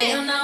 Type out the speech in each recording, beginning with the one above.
You're not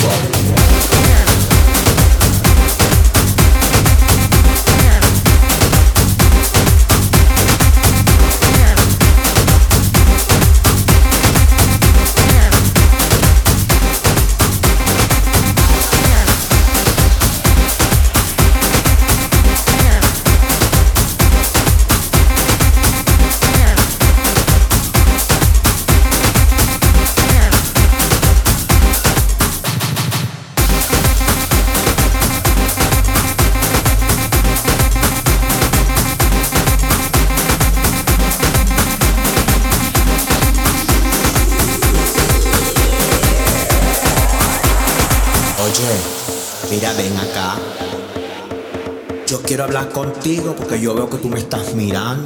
Fuck. que yo veo que tú me estás mirando.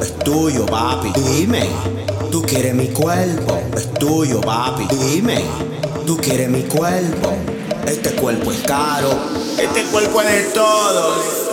es tuyo, papi. Dime, tú quieres mi cuerpo, es tuyo, papi. Dime, tú quieres mi cuerpo, este cuerpo es caro. Este cuerpo es de todos.